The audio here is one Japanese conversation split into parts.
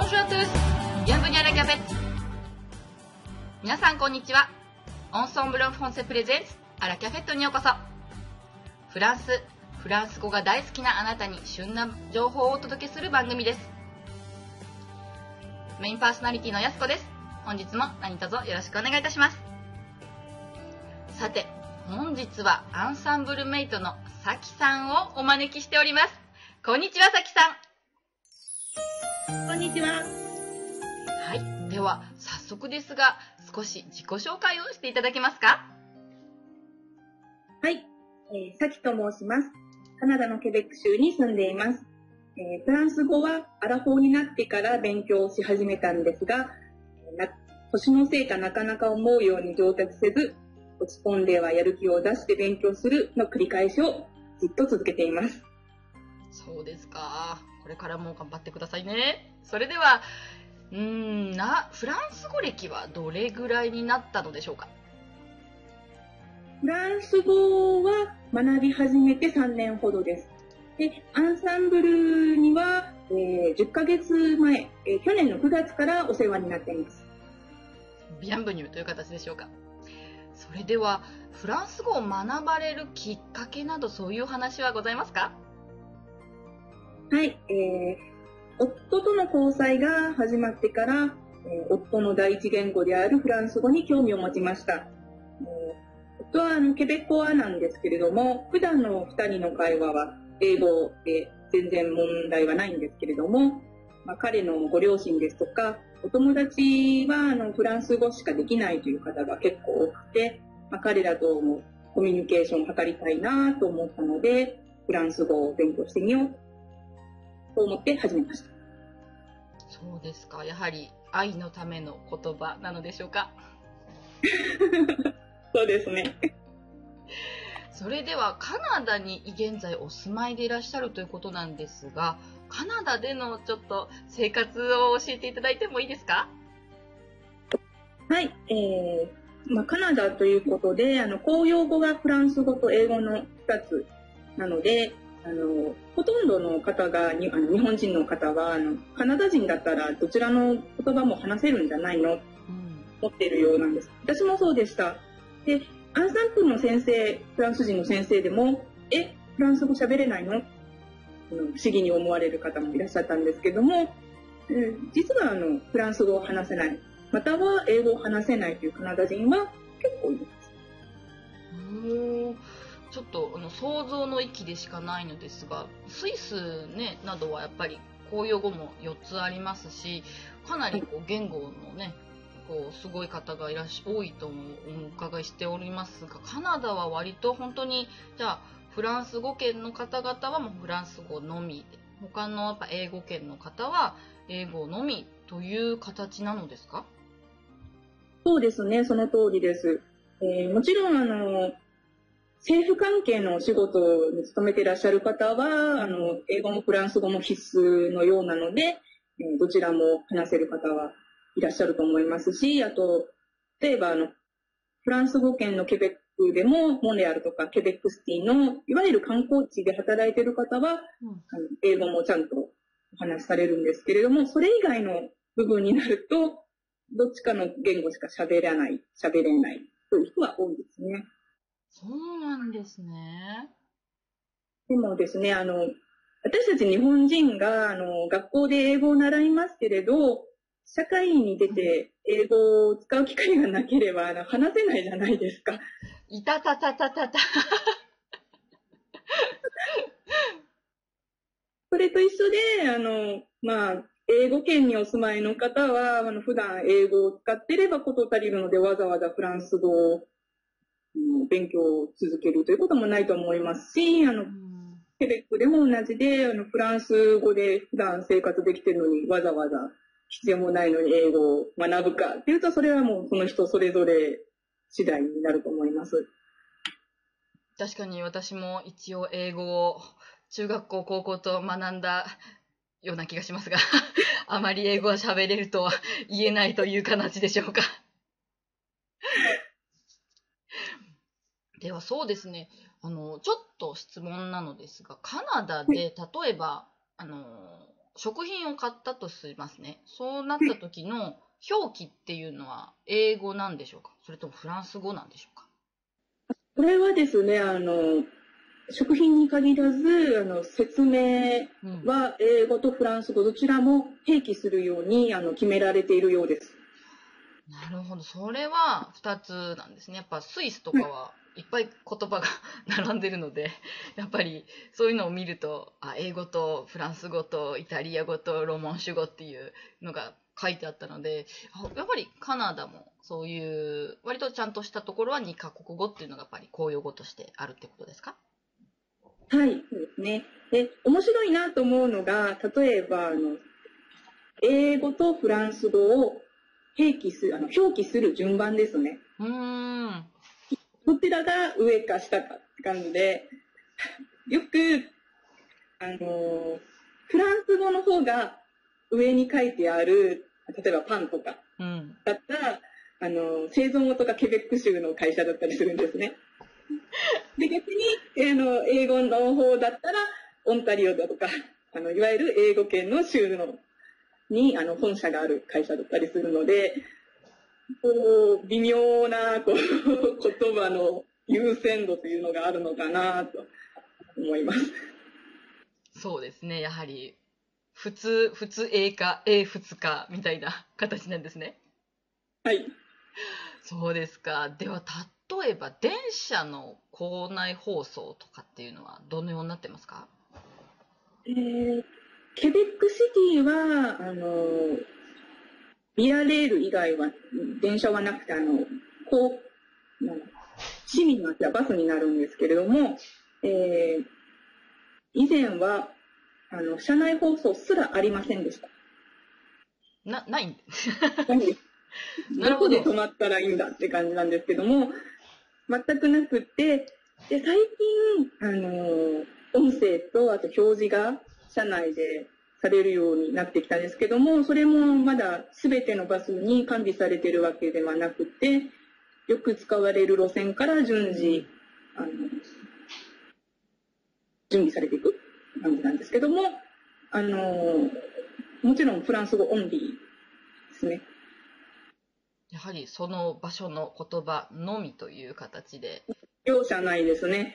Bonjour à tous! Bienvenue à la cafette! 皆さんこんにちは。オンソンブロンフォンセプレゼンツあらキャフェットにようこそ。フランス、フランス語が大好きなあなたに旬な情報をお届けする番組です。メインパーソナリティのやすこです。本日も何卒よろしくお願いいたします。さて、本日はアンサンブルメイトのさきさんをお招きしております。こんにちは、さきさん。こんにちは。はい。では、早速ですが、少し自己紹介をしていただけますか？はい。えー、さきと申します。カナダのケベック州に住んでいます。えー、フランス語はアラフォーになってから勉強し始めたんですが、年のせいかなかなか思うように上達せず、落ち込んではやる気を出して勉強するの繰り返しをずっと続けています。そうですか。これからも頑張ってくださいね。それでは、うん、な、フランス語歴はどれぐらいになったのでしょうか？フランス語は学び始めて3年ほどです。で、アンサンブルには、えー、10ヶ月前、えー、去年の9月からお世話になっています。ビアンブニューという形でしょうか。それでは、フランス語を学ばれるきっかけなどそういう話はございますか？はい、えー、夫との交際が始まってから、えー、夫の第一言語であるフランス語に興味を持ちました。えー、夫はあのケベコアなんですけれども、普段の2人の会話は英語で全然問題はないんですけれども、まあ、彼のご両親ですとか、お友達はあのフランス語しかできないという方が結構多くて、まあ、彼らともコミュニケーションを図りたいなと思ったので、フランス語を勉強してみようと思って始めました。そうですか。やはり愛のための言葉なのでしょうか？そうですね。それではカナダに現在お住まいでいらっしゃるということなんですが、カナダでのちょっと生活を教えていただいてもいいですか？はい、えー、まあ、カナダということで、あの、公用語がフランス語と英語の2つなので、あの、ほとんどの方が、にあの日本人の方は、あの、カナダ人だったらどちらの言葉も話せるんじゃないの、うん、思っているようなんです。私もそうでした。で、アンサンプルの先生、フランス人の先生でも、え、フランス語喋れないの？不思議に思われる方もいらっしゃったんですけども、実はあのフランス語を話せない、または英語を話せないというカナダ人は結構います。ちょっとあの想像の域でしかないのですが、スイス、ね、などはやっぱり公用語も4つありますし、かなりこう言語のね、こうすごい方がいらっし多いとお伺いしておりますが、カナダは割と本当に、じゃあ、フランス語圏の方々はもうフランス語のみ、他のやっぱ英語圏の方は英語のみという形なのですか？そうですね、その通りです。えー、もちろん、あの、政府関係のお仕事に勤めていらっしゃる方は、あの、英語もフランス語も必須のようなので、えー、どちらも話せる方はいらっしゃると思いますし、あと、例えば、あの、フランス語圏のケベックでも、モンレアルとかケベックシティの、いわゆる観光地で働いている方は、うん、英語もちゃんとお話しされるんですけれども、それ以外の部分になると、どっちかの言語しか喋らない、喋れないという人は多いですね。そうなんですね。でもですね、あの、私たち日本人が、あの、学校で英語を習いますけれど、社会に出て英語を使う機会がなければ、あの、話せないじゃないですか。いたたたたたた。それと一緒で、あの、まあ、英語圏にお住まいの方は、あの、普段英語を使ってればこと足りるので、わざわざフランス語を、勉強を続けるということもないと思いますし、あの、ケベックでも同じで、あの、フランス語で普段生活できてるのに、わざわざ必要もないのに英語を学ぶかっていうと、それはもうその人それぞれ次第になると思います。確かに私も一応英語を中学校、高校と学んだような気がしますが あまり英語は喋れるとは言えないという形でしょうかではそうですね。あの、ちょっと質問なのですが、カナダで例えば、あの、食品を買ったとしますね。そうなった時の表記っていうのは英語なんでしょうか？それともフランス語なんでしょうか？これはですね、あの、食品に限らず、あの、説明うんは英語とフランス語どちらも併記するようにあの決められているようです。なるほど。それは2つなんですね。やっぱスイスとかはいっぱい言葉が 並んでるので、やっぱりそういうのを見ると、あ、英語とフランス語とイタリア語とロマンシュ語っていうのが書いてあったので、あやっぱりカナダもそういう割とちゃんとしたところは2カ国語っていうのがやっぱり公用語としてあるってことですか？はい、そうですね。で、面白いなと思うのが、例えば、あの、英語とフランス語を併記する、あの、表記する順番ですね。うーん。どちらが上か下かって感じで、よく、あの、フランス語の方が上に書いてある、例えばパンとかうん。だったら、あの、製造元がケベック州の会社だったりするんですね。で、逆に、あの、英語の方だったら、オンタリオだとか、あの、いわゆる英語圏の州の、に、あの、本社がある会社だったりするので、こう、微妙な、こう、言葉の優先度というのがあるのかなと思います。そうですね。やはり、普通、普通英か、英仏か、みたいな形なんですね。はい。そうですか。では、例えば、電車の構内放送とかっていうのは、どのようになってますか？えーケベックシティは、あの、ビアレール以外は電車はなくて、あの、こう、市民のバスになるんですけれども、えー以前は、あの、車内放送すらありませんでした。な、ないなるほど。どこで止まったらいいんだって感じなんですけども、全くなくって、で、最近、あの、音声と、あと表示が車内でされるようになってきたんですけども、それもまだ全てのバスに完備されているわけではなくて、よく使われる路線から順次、あの、準備されていく感じなんですけども、あの、もちろんフランス語オンリーですね。やはり、その場所の言葉のみという形で。容赦ないですね。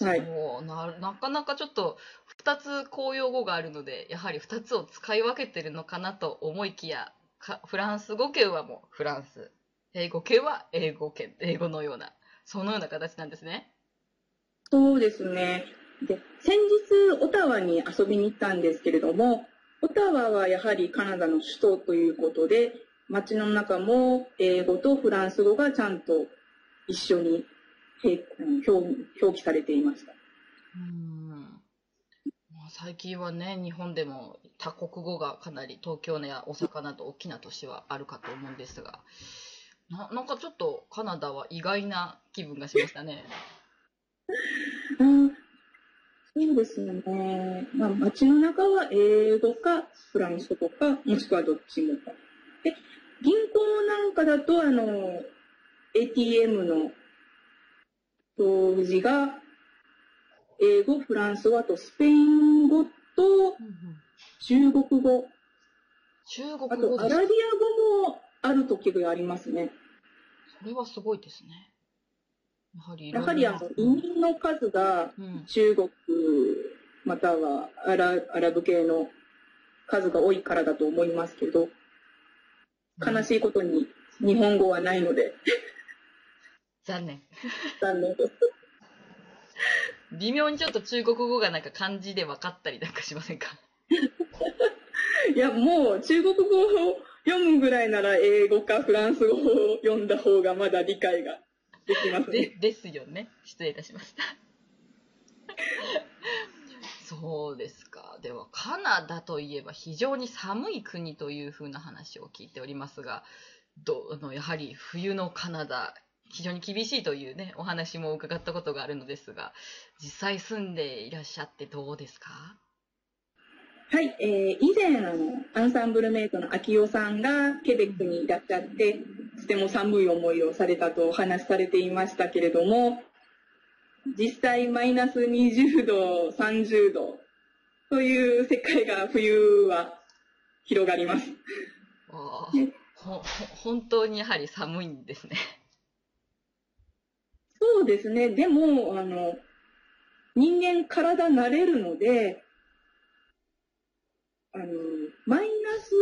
はいそうな、なかなかちょっと、二つ公用語があるので、やはり二つを使い分けてるのかなと思いきや、かフランス語圏はもうフランス、英語圏は英語圏、英語のような、そのような形なんですね。そうですね。で、先日、オタワに遊びに行ったんですけれども、オタワはやはりカナダの首都ということで、街の中も英語とフランス語がちゃんと一緒に表表記されていました。うん。最近はね、日本でも多国語がかなり東京や大阪など大きな都市はあるかと思うんですが、ななんかちょっとカナダは意外な気分がしましたね。うんそうですね。まあ、街の中は英語かフランス語か、もしくはどっちもか。で、銀行なんかだと、あの、ATM の表示が、英語、フランス語、あとスペイン語と中国語、中あと国語です。かアラビア語もある時がありますね。それはすごいですね。やはりやはりあの移民の数がうん、中国またはアラアラブ系の数が多いからだと思いますけど、悲しいことに日本語はないので、残念。残念。微妙にちょっと中国語がなんか漢字で分かったりなんかしませんか？いや、もう中国語を読むぐらいなら英語かフランス語を読んだ方がまだ理解ができますでね。ですよね。失礼いたしました。そうですか。では、カナダといえば非常に寒い国というふうな話を聞いておりますが、どあのやはり冬のカナダ、非常に厳しいというね、お話も伺ったことがあるのですが、実際住んでいらっしゃってどうですか？はい、えー以前あの、アンサンブルメイトの秋代さんがケベックにいらっしゃって、とても寒い思いをされたとお話しされていましたけれども、実際マイナス20度、30度そういう世界が冬は広がります。本当にやはり寒いんですね。そうですね。でも、あの、人間体慣れるので、あの、マイナス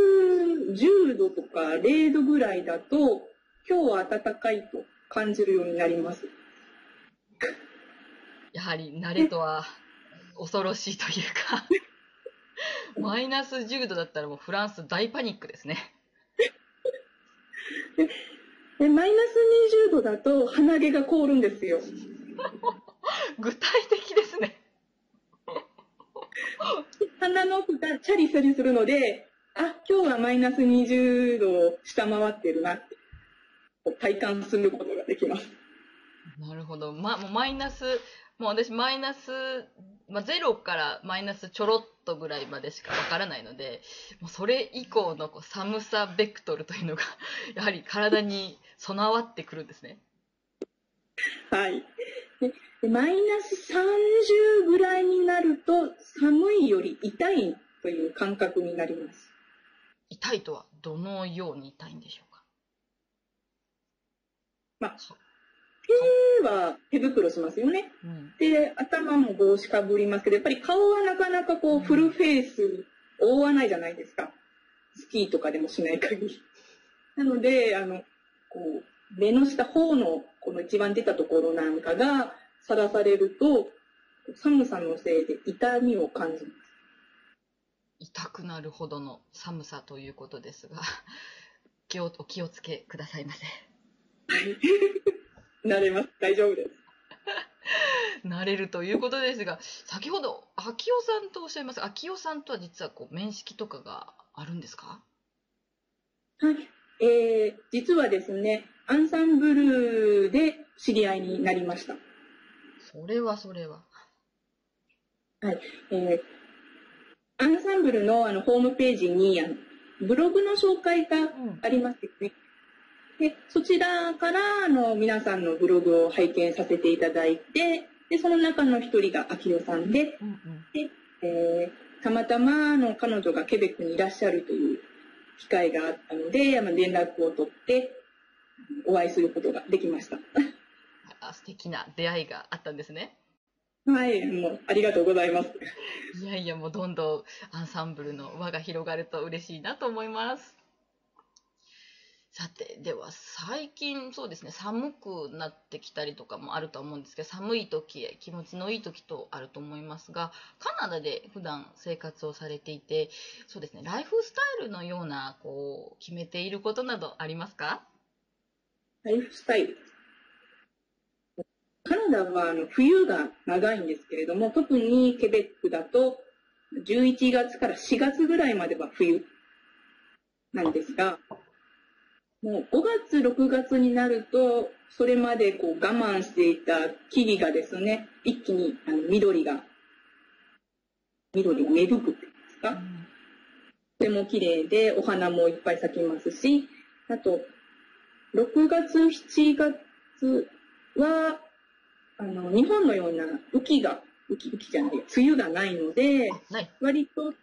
10度とか0度ぐらいだと、今日は暖かいと感じるようになります。やはり慣れとは恐ろしいというか、マイナス10度だったらもうフランス大パニックですね。でマイナス20度だと鼻毛が凍るんですよ。具体的ですね。鼻の奥がチャリチャリするので、あ、今日はマイナス20度を下回ってるなって、体感することができます。なるほど。ま、もうマイナス、もう私マイナス、まあ、ゼロからマイナスちょろっとぐらいまでしかわからないので、もうそれ以降のこう寒さベクトルというのが、やはり体に備わってくるんですね。はい。ででマイナス30ぐらいになると、寒いより痛いという感覚になります。痛いとはどのように痛いんでしょうか？まあ、手は手袋しますよね。うん。で、頭も帽子かぶりますけど、やっぱり顔はなかなかこう、フルフェイス覆わないじゃないですか。スキーとかでもしない限り。なので、あの、こう、目の下方の、この一番出たところなんかが、さらされると、寒さのせいで痛みを感じます。痛くなるほどの寒さということですが、気をお気をつけくださいませ。はい。慣れます。大丈夫です。なれるということですが、先ほど、秋代さんとおっしゃいます。秋代さんとは実はこう面識とかがあるんですか？はい。えー、実はですね、アンサンブルで知り合いになりました。それはそれは。えーアンサンブルのあのホームページにあのブログの紹介がありますよね。でそちらからあの皆さんのブログを拝見させていただいて、でその中の一人が秋代さんで、うんうん。えーたまたまあの彼女がケベックにいらっしゃるという機会があったので、あの連絡を取ってお会いすることができました。あ素敵な出会いがあったんですね。はい、もうありがとうございます。いやいや、もうどんどんアンサンブルの輪が広がると嬉しいなと思います。さて、では最近そうですね、寒くなってきたりとかもあると思うんですけど、寒い時へ気持ちのいい時とあると思いますが、カナダで普段生活をされていて、そうですね、ライフスタイルのような、こう、決めていることなどありますか？ライフスタイル。カナダはあの冬が長いんですけれども、特にケベックだと11月から4月ぐらいまでは冬なんですが、もう5月、6月になると、それまでこう我慢していた木々がですね、一気にあの緑が、緑が芽吹くっていうんですか、とても綺麗で、お花もいっぱい咲きますし、あと、6月、7月は、あの、日本のような雨季が、雨季、雨季じゃない、梅雨がないので。割と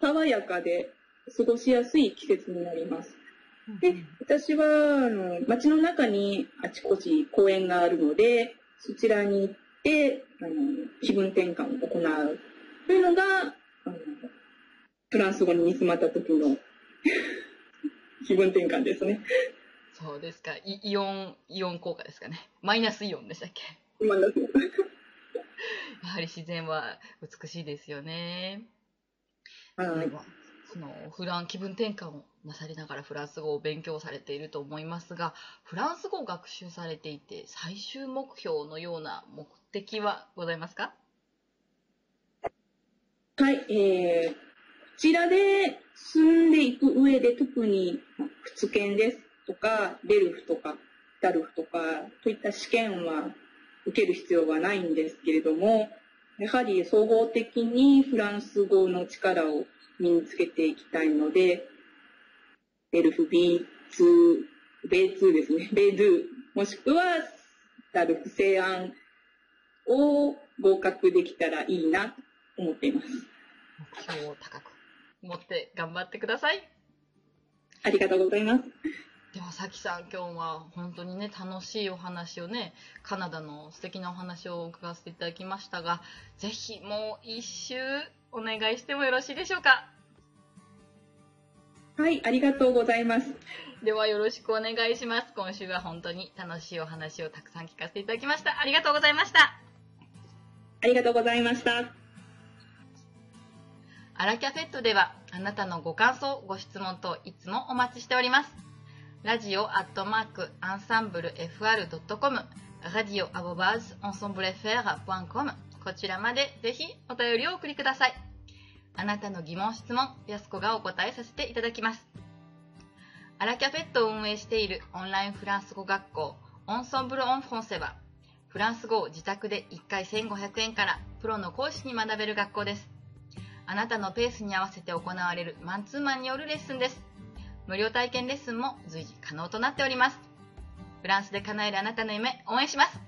爽やかで過ごしやすい季節になります。で、私は、あの、街の中にあちこち公園があるので、そちらに行って、あの、気分転換を行う。というのが、あの、フランス語に煮詰まった時の 気分転換ですね。そうですか。イイオン、イオン効果ですかね。マイナスイオンでしたっけ？今だとやはり自然は美しいですよね。はいそのフラン気分転換をなされながらフランス語を勉強されていると思いますが、フランス語を学習されていて、最終目標のような目的はございますか？はい、えー、こちらで住んでいく上で特に、まあ仏研ですとか、ベルフとか、ダルフとか、といった試験は受ける必要はないんですけれども、やはり総合的にフランス語の力を身につけていきたいので、ベルフ B2、B2 ですね、B2、もしくはダルフ西安を合格できたらいいなと思っています。目標を高く持って頑張ってください。ありがとうございます。では、さきさん、今日は本当にね、楽しいお話をね、カナダの素敵なお話を伺わせていただきましたが、ぜひもう一周お願いしてもよろしいでしょうか？はい、ありがとうございます。ではよろしくお願いします。今週は本当に楽しいお話をたくさん聞かせていただきました。ありがとうございました。ありがとうございました。アラキャフェットではあなたのご感想、ご質問といつもお待ちしております。ラジオアットマークアンサンブル FR.com ラジオアボバーズアンサンブル FR.com こちらまでぜひお便りをお送りください。あなたの疑問、質問、やすこがお答えさせていただきます。アラキャフェットを運営しているオンラインフランス語学校、オンソンブル・オン・フォンセは、フランス語を自宅で1回1500円からプロの講師に学べる学校です。あなたのペースに合わせて行われるマンツーマンによるレッスンです。無料体験レッスンも随時可能となっております。フランスで叶えるあなたの夢、応援します。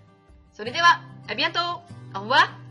それでは、アビアントオーバー